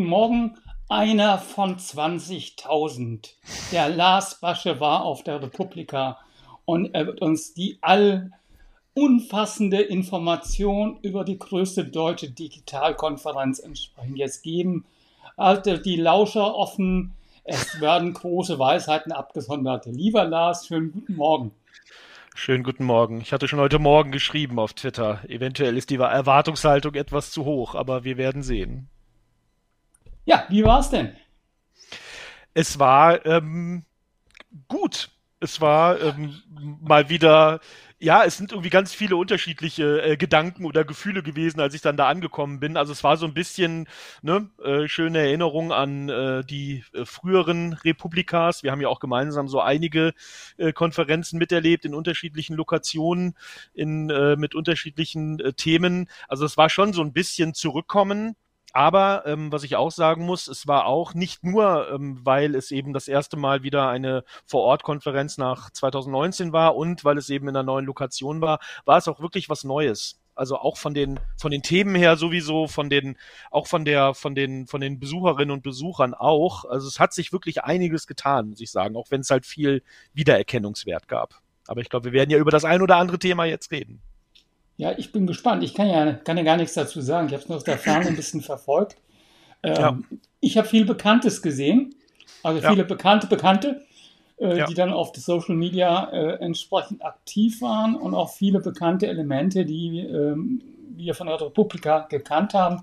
guten Morgen. Einer von 20.000. Der Lars Basche war auf der Republika und er wird uns die allumfassende Information über die größte deutsche Digitalkonferenz entsprechend jetzt geben. Also die Lauscher offen. Es werden große Weisheiten abgesondert. Lieber Lars, schönen guten Morgen. Schönen guten Morgen. Ich hatte schon heute Morgen geschrieben auf Twitter. Eventuell ist die Erwartungshaltung etwas zu hoch, aber wir werden sehen. Ja, wie war es denn? Es war ähm, gut. Es war ähm, mal wieder ja, es sind irgendwie ganz viele unterschiedliche äh, Gedanken oder Gefühle gewesen, als ich dann da angekommen bin. Also es war so ein bisschen ne, äh, schöne Erinnerung an äh, die äh, früheren Republikas. Wir haben ja auch gemeinsam so einige äh, Konferenzen miterlebt in unterschiedlichen Lokationen, in, äh, mit unterschiedlichen äh, Themen. Also es war schon so ein bisschen zurückkommen aber ähm, was ich auch sagen muss, es war auch nicht nur, ähm, weil es eben das erste Mal wieder eine Vor-Ort-Konferenz nach 2019 war und weil es eben in einer neuen Lokation war, war es auch wirklich was Neues. Also auch von den von den Themen her sowieso, von den auch von der von den von den Besucherinnen und Besuchern auch. Also es hat sich wirklich einiges getan, muss ich sagen, auch wenn es halt viel Wiedererkennungswert gab. Aber ich glaube, wir werden ja über das ein oder andere Thema jetzt reden. Ja, ich bin gespannt. Ich kann ja, kann ja gar nichts dazu sagen. Ich habe es nur aus der Ferne ein bisschen verfolgt. Ähm, ja. Ich habe viel Bekanntes gesehen, also viele ja. bekannte Bekannte, äh, ja. die dann auf Social Media äh, entsprechend aktiv waren und auch viele bekannte Elemente, die ähm, wir von der Republika gekannt haben.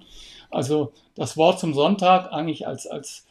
Also das Wort zum Sonntag eigentlich als, als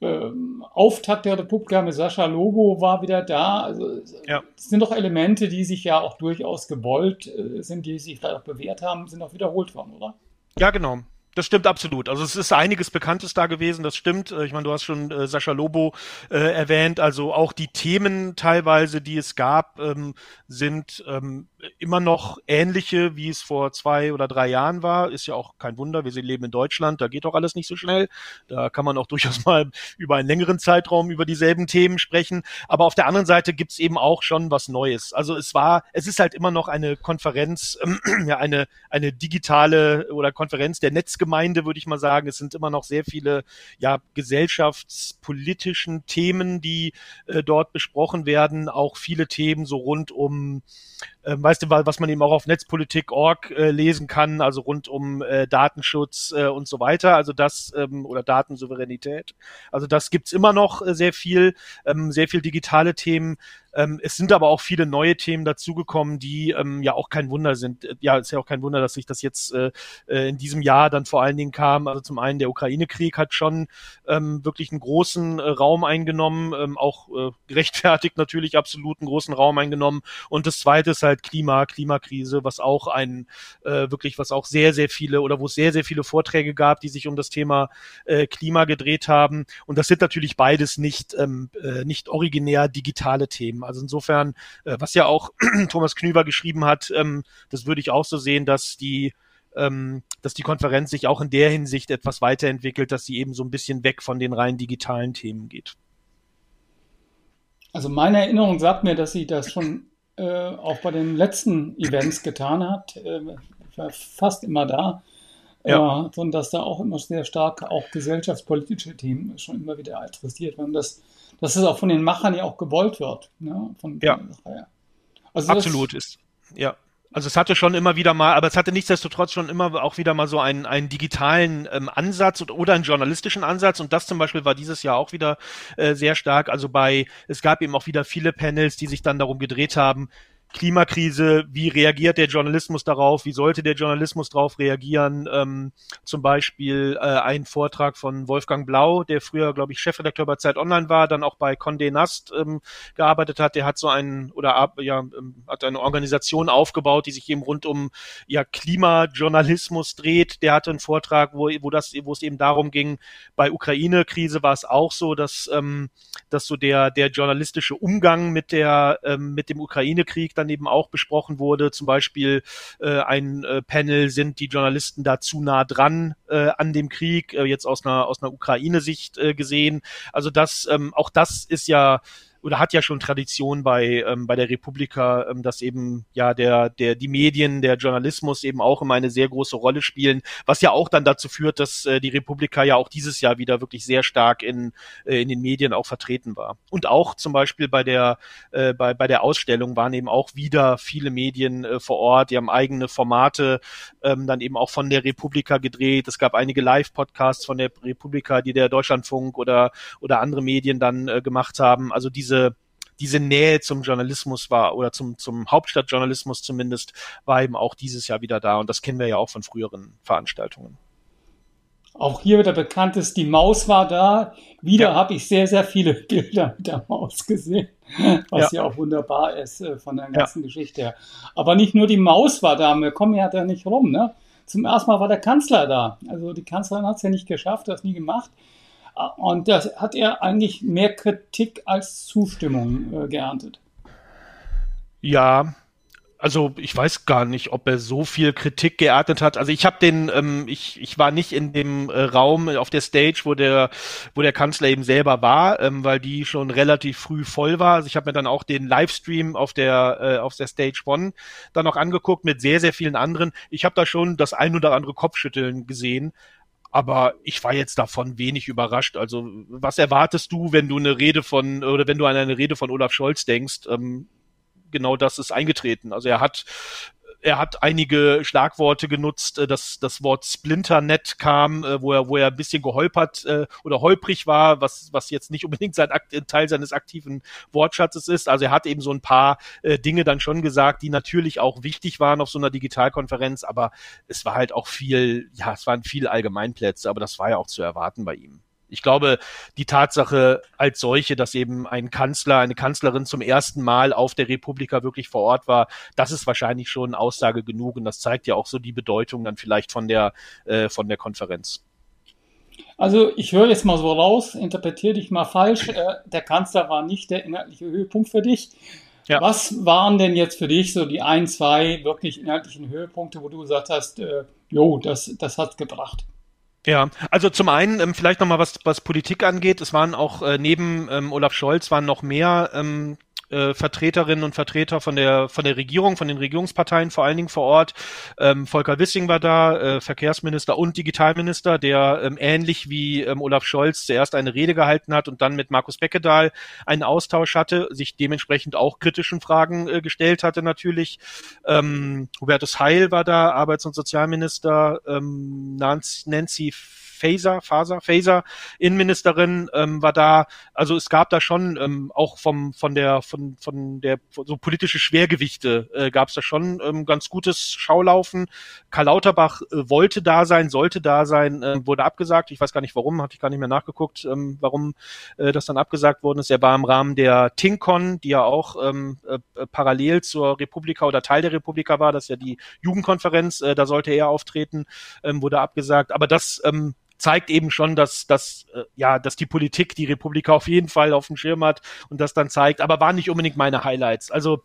ähm, Auftakt der Republika mit Sascha Lobo war wieder da. Also ja. das sind doch Elemente, die sich ja auch durchaus gewollt äh, sind, die sich vielleicht auch bewährt haben, sind auch wiederholt worden, oder? Ja, genau. Das stimmt absolut. Also es ist einiges Bekanntes da gewesen, das stimmt. Äh, ich meine, du hast schon äh, Sascha Lobo äh, erwähnt. Also auch die Themen teilweise, die es gab, ähm, sind ähm, immer noch ähnliche, wie es vor zwei oder drei Jahren war. Ist ja auch kein Wunder. Wir leben in Deutschland, da geht doch alles nicht so schnell. Da kann man auch durchaus mal über einen längeren Zeitraum über dieselben Themen sprechen. Aber auf der anderen Seite gibt's eben auch schon was Neues. Also es war, es ist halt immer noch eine Konferenz, äh, ja, eine, eine digitale oder Konferenz der Netz Gemeinde, würde ich mal sagen. Es sind immer noch sehr viele ja, gesellschaftspolitischen Themen, die äh, dort besprochen werden. Auch viele Themen so rund um ähm, weißt du, was man eben auch auf Netzpolitik.org äh, lesen kann, also rund um äh, Datenschutz äh, und so weiter, also das ähm, oder Datensouveränität. Also das gibt's immer noch äh, sehr viel, ähm, sehr viel digitale Themen. Ähm, es sind aber auch viele neue Themen dazugekommen, die ähm, ja auch kein Wunder sind. Äh, ja, ist ja auch kein Wunder, dass sich das jetzt äh, äh, in diesem Jahr dann vor allen Dingen kam. Also zum einen der Ukraine-Krieg hat schon ähm, wirklich einen großen äh, Raum eingenommen, ähm, auch äh, gerechtfertigt natürlich absolut einen großen Raum eingenommen. Und das zweite ist halt Klima, Klimakrise, was auch ein äh, wirklich, was auch sehr, sehr viele oder wo es sehr, sehr viele Vorträge gab, die sich um das Thema äh, Klima gedreht haben. Und das sind natürlich beides nicht, ähm, äh, nicht originär digitale Themen geben. Also insofern, äh, was ja auch Thomas Knüver geschrieben hat, ähm, das würde ich auch so sehen, dass die ähm, dass die Konferenz sich auch in der Hinsicht etwas weiterentwickelt, dass sie eben so ein bisschen weg von den rein digitalen Themen geht. Also meine Erinnerung sagt mir, dass sie das schon äh, auch bei den letzten Events getan hat. Äh, ich war fast immer da. Ja. Äh, sondern dass da auch immer sehr stark auch gesellschaftspolitische Themen schon immer wieder adressiert werden. Das dass es auch von den Machern ja auch gewollt wird. Ne? Von, ja. Also Absolut ist, ja. Also es hatte schon immer wieder mal, aber es hatte nichtsdestotrotz schon immer auch wieder mal so einen, einen digitalen ähm, Ansatz oder, oder einen journalistischen Ansatz und das zum Beispiel war dieses Jahr auch wieder äh, sehr stark. Also bei, es gab eben auch wieder viele Panels, die sich dann darum gedreht haben, Klimakrise, wie reagiert der Journalismus darauf, wie sollte der Journalismus darauf reagieren? Ähm, zum Beispiel äh, ein Vortrag von Wolfgang Blau, der früher, glaube ich, Chefredakteur bei Zeit Online war, dann auch bei Condé Nast ähm, gearbeitet hat. Der hat so einen oder ja ähm, hat eine Organisation aufgebaut, die sich eben rund um ja Klimajournalismus dreht. Der hatte einen Vortrag, wo wo das wo es eben darum ging. Bei Ukraine-Krise war es auch so, dass ähm, dass so der der journalistische Umgang mit der ähm, mit dem Ukraine-Krieg dann eben auch besprochen wurde. Zum Beispiel äh, ein äh, Panel, sind die Journalisten da zu nah dran äh, an dem Krieg, äh, jetzt aus einer, aus einer Ukraine-Sicht äh, gesehen. Also das, ähm, auch das ist ja oder hat ja schon Tradition bei, ähm, bei der Republika, ähm, dass eben ja der, der, die Medien, der Journalismus eben auch immer eine sehr große Rolle spielen, was ja auch dann dazu führt, dass äh, die Republika ja auch dieses Jahr wieder wirklich sehr stark in, äh, in den Medien auch vertreten war. Und auch zum Beispiel bei der, äh, bei, bei der Ausstellung waren eben auch wieder viele Medien äh, vor Ort, die haben eigene Formate ähm, dann eben auch von der Republika gedreht. Es gab einige Live-Podcasts von der Republika, die der Deutschlandfunk oder, oder andere Medien dann äh, gemacht haben. Also diese, diese Nähe zum Journalismus war oder zum, zum Hauptstadtjournalismus zumindest war eben auch dieses Jahr wieder da und das kennen wir ja auch von früheren Veranstaltungen. Auch hier wieder bekannt ist, die Maus war da. Wieder ja. habe ich sehr, sehr viele Bilder mit der Maus gesehen, was ja, ja auch wunderbar ist äh, von der ganzen ja. Geschichte her. Aber nicht nur die Maus war da, wir kommen ja da nicht rum. Ne? Zum ersten Mal war der Kanzler da. Also die Kanzlerin hat es ja nicht geschafft, das nie gemacht. Und das hat er eigentlich mehr Kritik als Zustimmung äh, geerntet. Ja, also ich weiß gar nicht, ob er so viel Kritik geerntet hat. Also ich habe den, ähm, ich, ich war nicht in dem äh, Raum auf der Stage, wo der, wo der Kanzler eben selber war, ähm, weil die schon relativ früh voll war. Also ich habe mir dann auch den Livestream auf der, äh, auf der Stage One dann noch angeguckt mit sehr, sehr vielen anderen. Ich habe da schon das ein oder andere Kopfschütteln gesehen. Aber ich war jetzt davon wenig überrascht. Also, was erwartest du, wenn du eine Rede von, oder wenn du an eine Rede von Olaf Scholz denkst? Ähm, genau das ist eingetreten. Also er hat er hat einige Schlagworte genutzt, äh, das, das Wort Splinternet kam, äh, wo er, wo er ein bisschen geholpert äh, oder holprig war, was, was jetzt nicht unbedingt sein Teil seines aktiven Wortschatzes ist. Also er hat eben so ein paar äh, Dinge dann schon gesagt, die natürlich auch wichtig waren auf so einer Digitalkonferenz, aber es war halt auch viel, ja, es waren viel Allgemeinplätze, aber das war ja auch zu erwarten bei ihm. Ich glaube, die Tatsache als solche, dass eben ein Kanzler, eine Kanzlerin zum ersten Mal auf der Republika wirklich vor Ort war, das ist wahrscheinlich schon Aussage genug und das zeigt ja auch so die Bedeutung dann vielleicht von der, äh, von der Konferenz. Also ich höre jetzt mal so raus, interpretiere dich mal falsch. Äh, der Kanzler war nicht der inhaltliche Höhepunkt für dich. Ja. Was waren denn jetzt für dich so die ein, zwei wirklich inhaltlichen Höhepunkte, wo du gesagt hast, äh, jo, das, das hat gebracht? Ja, also zum einen ähm, vielleicht nochmal was, was Politik angeht. Es waren auch äh, neben ähm, Olaf Scholz waren noch mehr ähm, äh, Vertreterinnen und Vertreter von der von der Regierung, von den Regierungsparteien vor allen Dingen vor Ort. Ähm, Volker Wissing war da, äh, Verkehrsminister und Digitalminister, der ähm, ähnlich wie ähm, Olaf Scholz zuerst eine Rede gehalten hat und dann mit Markus Beckedahl einen Austausch hatte, sich dementsprechend auch kritischen Fragen äh, gestellt hatte natürlich. Ähm, Hubertus Heil war da, Arbeits- und Sozialminister, ähm, Nancy, Faser, Faser, Faser, Innenministerin, ähm, war da. Also es gab da schon ähm, auch vom von der von von der so politische Schwergewichte äh, gab es da schon ähm, ganz gutes Schaulaufen. Karl Lauterbach äh, wollte da sein, sollte da sein, äh, wurde abgesagt. Ich weiß gar nicht warum, hatte ich gar nicht mehr nachgeguckt, ähm, warum äh, das dann abgesagt worden ist. Er war im Rahmen der TINCON, die ja auch ähm, äh, parallel zur Republika oder Teil der Republika war, das ist ja die Jugendkonferenz, äh, da sollte er auftreten, ähm, wurde abgesagt. Aber das ähm, zeigt eben schon, dass, dass, äh, ja, dass die Politik die Republik auf jeden Fall auf dem Schirm hat und das dann zeigt, aber waren nicht unbedingt meine Highlights. Also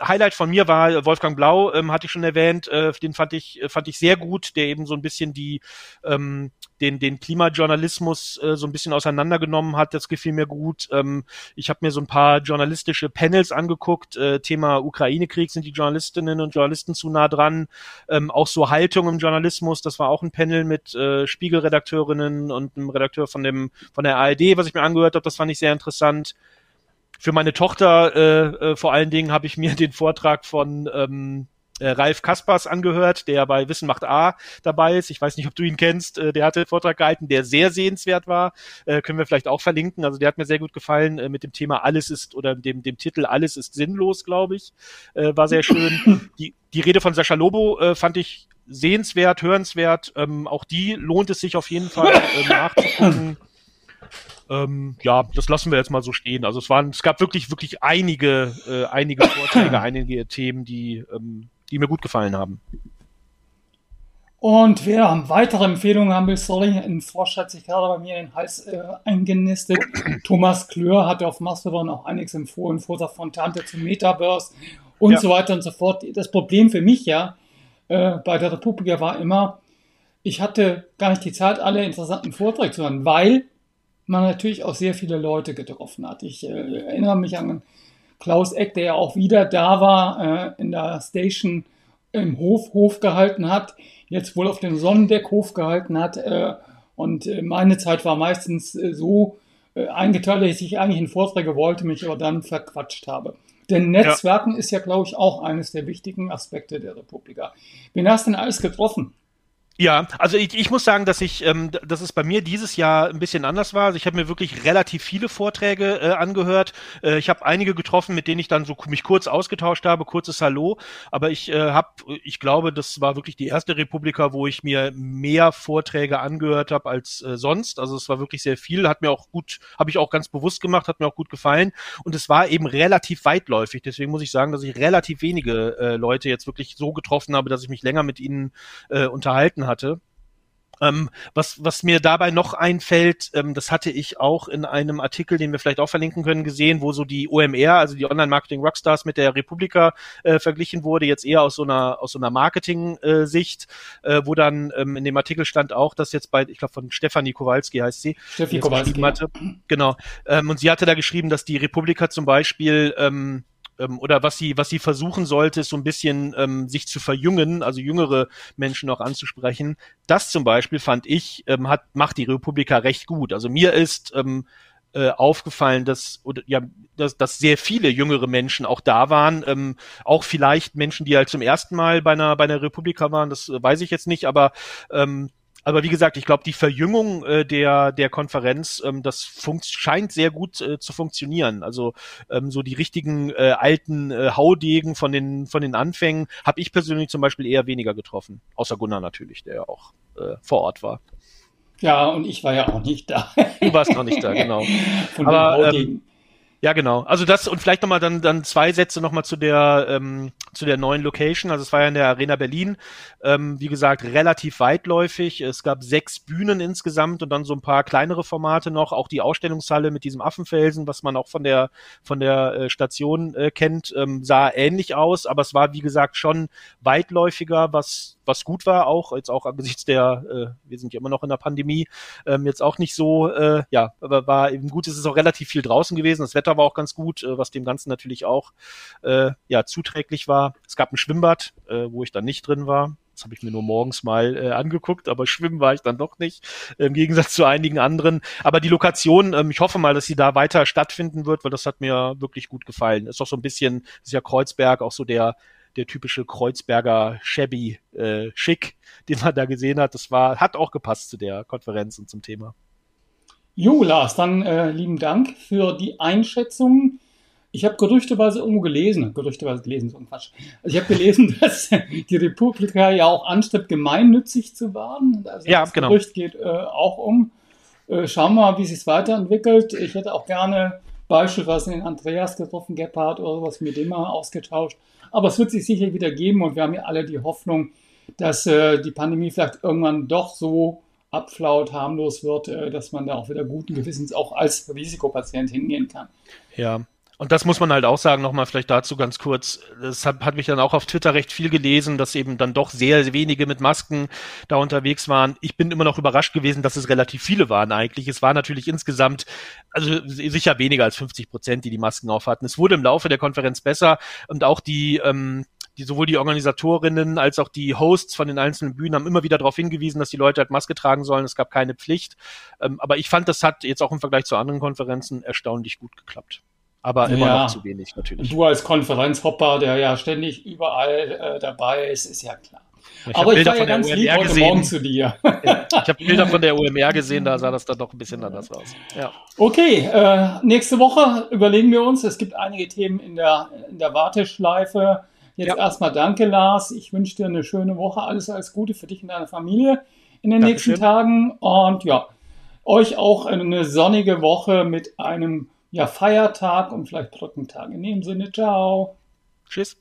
Highlight von mir war Wolfgang Blau, ähm, hatte ich schon erwähnt, äh, den fand ich, fand ich sehr gut, der eben so ein bisschen die, ähm, den, den Klimajournalismus äh, so ein bisschen auseinandergenommen hat. Das gefiel mir gut. Ähm, ich habe mir so ein paar journalistische Panels angeguckt. Äh, Thema Ukraine-Krieg sind die Journalistinnen und Journalisten zu nah dran. Ähm, auch so Haltung im Journalismus. Das war auch ein Panel mit äh, Spiegelredakteurinnen und einem Redakteur von dem von der ARD, was ich mir angehört habe. Das fand ich sehr interessant. Für meine Tochter äh, äh, vor allen Dingen habe ich mir den Vortrag von ähm, äh, Ralf Kaspers angehört, der bei Wissen macht A dabei ist. Ich weiß nicht, ob du ihn kennst. Äh, der hatte einen Vortrag gehalten, der sehr sehenswert war. Äh, können wir vielleicht auch verlinken. Also der hat mir sehr gut gefallen äh, mit dem Thema Alles ist oder dem, dem Titel Alles ist sinnlos, glaube ich. Äh, war sehr schön. Die, die Rede von Sascha Lobo äh, fand ich sehenswert, hörenswert. Ähm, auch die lohnt es sich auf jeden Fall äh, nachzugucken. Ähm, ja, das lassen wir jetzt mal so stehen. Also es waren, es gab wirklich, wirklich einige, äh, einige Vorträge, einige Themen, die ähm, die mir gut gefallen haben. Und wer weitere Empfehlungen haben will, sorry, ein Frosch hat sich gerade bei mir in den Hals äh, eingenistet. Thomas Klör hat auf Mastodon auch einiges empfohlen, Vortrag von Tante zum Metaverse und ja. so weiter und so fort. Das Problem für mich ja äh, bei der Republika war immer, ich hatte gar nicht die Zeit, alle interessanten Vorträge zu hören, weil man natürlich auch sehr viele Leute getroffen hat. Ich äh, erinnere mich an Klaus Eck, der ja auch wieder da war, äh, in der Station im Hof, Hof gehalten hat, jetzt wohl auf dem Sonnendeck Hof gehalten hat. Äh, und äh, meine Zeit war meistens äh, so äh, eingeteilt, dass ich eigentlich in Vorträge wollte, mich aber dann verquatscht habe. Denn Netzwerken ja. ist ja, glaube ich, auch eines der wichtigen Aspekte der Republika. Wen hast du denn alles getroffen? Ja, also ich, ich muss sagen, dass ich, ähm, dass es bei mir dieses Jahr ein bisschen anders war. Also ich habe mir wirklich relativ viele Vorträge äh, angehört. Äh, ich habe einige getroffen, mit denen ich dann so mich kurz ausgetauscht habe, kurzes Hallo. Aber ich äh, habe, ich glaube, das war wirklich die erste Republika, wo ich mir mehr Vorträge angehört habe als äh, sonst. Also es war wirklich sehr viel, hat mir auch gut, habe ich auch ganz bewusst gemacht, hat mir auch gut gefallen. Und es war eben relativ weitläufig. Deswegen muss ich sagen, dass ich relativ wenige äh, Leute jetzt wirklich so getroffen habe, dass ich mich länger mit ihnen äh, unterhalten hatte. Ähm, was, was mir dabei noch einfällt, ähm, das hatte ich auch in einem Artikel, den wir vielleicht auch verlinken können, gesehen, wo so die OMR, also die Online-Marketing Rockstars mit der Republika äh, verglichen wurde, jetzt eher aus so einer, aus so einer Marketing-Sicht, äh, wo dann ähm, in dem Artikel stand auch, dass jetzt bei, ich glaube von Stefanie Kowalski heißt sie, Steffi Kowalski. Hatte, genau, ähm, und sie hatte da geschrieben, dass die Republika zum Beispiel ähm, ähm, oder was sie, was sie versuchen sollte, ist so ein bisschen ähm, sich zu verjüngen, also jüngere Menschen auch anzusprechen. Das zum Beispiel fand ich, ähm, hat, macht die Republika recht gut. Also mir ist ähm, äh, aufgefallen, dass oder ja, dass, dass sehr viele jüngere Menschen auch da waren, ähm, auch vielleicht Menschen, die halt zum ersten Mal bei einer bei einer Republika waren, das äh, weiß ich jetzt nicht, aber ähm, aber wie gesagt, ich glaube, die Verjüngung äh, der, der Konferenz, ähm, das funkt, scheint sehr gut äh, zu funktionieren. Also ähm, so die richtigen äh, alten äh, Haudegen von den, von den Anfängen habe ich persönlich zum Beispiel eher weniger getroffen. Außer Gunnar natürlich, der ja auch äh, vor Ort war. Ja, und ich war ja auch nicht da. Du warst noch nicht da, genau. Von Aber ähm, ja, genau. Also das und vielleicht nochmal dann, dann zwei Sätze nochmal zu der, ähm, zu der neuen Location. Also es war ja in der Arena Berlin. Ähm, wie gesagt, relativ weitläufig. Es gab sechs Bühnen insgesamt und dann so ein paar kleinere Formate noch. Auch die Ausstellungshalle mit diesem Affenfelsen, was man auch von der, von der äh, Station äh, kennt, ähm, sah ähnlich aus. Aber es war, wie gesagt, schon weitläufiger, was was gut war, auch jetzt auch angesichts der, äh, wir sind ja immer noch in der Pandemie, ähm, jetzt auch nicht so, äh, ja, aber war eben gut, es ist auch relativ viel draußen gewesen, das Wetter war auch ganz gut, äh, was dem Ganzen natürlich auch äh, ja zuträglich war. Es gab ein Schwimmbad, äh, wo ich dann nicht drin war. Das habe ich mir nur morgens mal äh, angeguckt, aber schwimmen war ich dann doch nicht, im Gegensatz zu einigen anderen. Aber die Lokation, ähm, ich hoffe mal, dass sie da weiter stattfinden wird, weil das hat mir wirklich gut gefallen. Ist doch so ein bisschen, ist ja Kreuzberg auch so der der typische Kreuzberger Shabby äh, Schick, den man da gesehen hat. Das war, hat auch gepasst zu der Konferenz und zum Thema. Jo, Lars, dann äh, lieben Dank für die Einschätzung. Ich habe gerüchteweise irgendwo gelesen, gerüchteweise gelesen, so ein Quatsch. Also ich habe gelesen, dass die Republika ja auch anstrebt, gemeinnützig zu werden. Also ja, das genau. Gerücht geht äh, auch um. Äh, schauen wir mal, wie sich weiterentwickelt. Ich hätte auch gerne beispielsweise den Andreas getroffen, Gebhardt oder sowas, mit dem mal ausgetauscht. Aber es wird sich sicher wieder geben und wir haben ja alle die Hoffnung, dass äh, die Pandemie vielleicht irgendwann doch so abflaut, harmlos wird, äh, dass man da auch wieder guten Gewissens auch als Risikopatient hingehen kann. Ja, und das muss man halt auch sagen, nochmal vielleicht dazu ganz kurz. Das hat, hat mich dann auch auf Twitter recht viel gelesen, dass eben dann doch sehr wenige mit Masken da unterwegs waren. Ich bin immer noch überrascht gewesen, dass es relativ viele waren eigentlich. Es war natürlich insgesamt, also sicher weniger als 50 Prozent, die die Masken aufhatten. Es wurde im Laufe der Konferenz besser und auch die, ähm, die sowohl die Organisatorinnen als auch die Hosts von den einzelnen Bühnen haben immer wieder darauf hingewiesen, dass die Leute halt Maske tragen sollen. Es gab keine Pflicht. Ähm, aber ich fand, das hat jetzt auch im Vergleich zu anderen Konferenzen erstaunlich gut geklappt aber immer ja. noch zu wenig natürlich. Du als Konferenzhopper, der ja ständig überall äh, dabei ist, ist ja klar. Ich aber ich war ja ganz lieb heute gesehen. Morgen zu dir. Ja, ich habe Bilder von der OMR gesehen, da sah das dann doch ein bisschen anders aus. Ja. Okay, äh, nächste Woche überlegen wir uns. Es gibt einige Themen in der, in der Warteschleife. Jetzt ja. erstmal danke, Lars. Ich wünsche dir eine schöne Woche. Alles, alles Gute für dich und deine Familie in den Dankeschön. nächsten Tagen. Und ja, euch auch eine sonnige Woche mit einem ja, Feiertag und vielleicht Brückentag. In dem Sinne, ciao. Tschüss.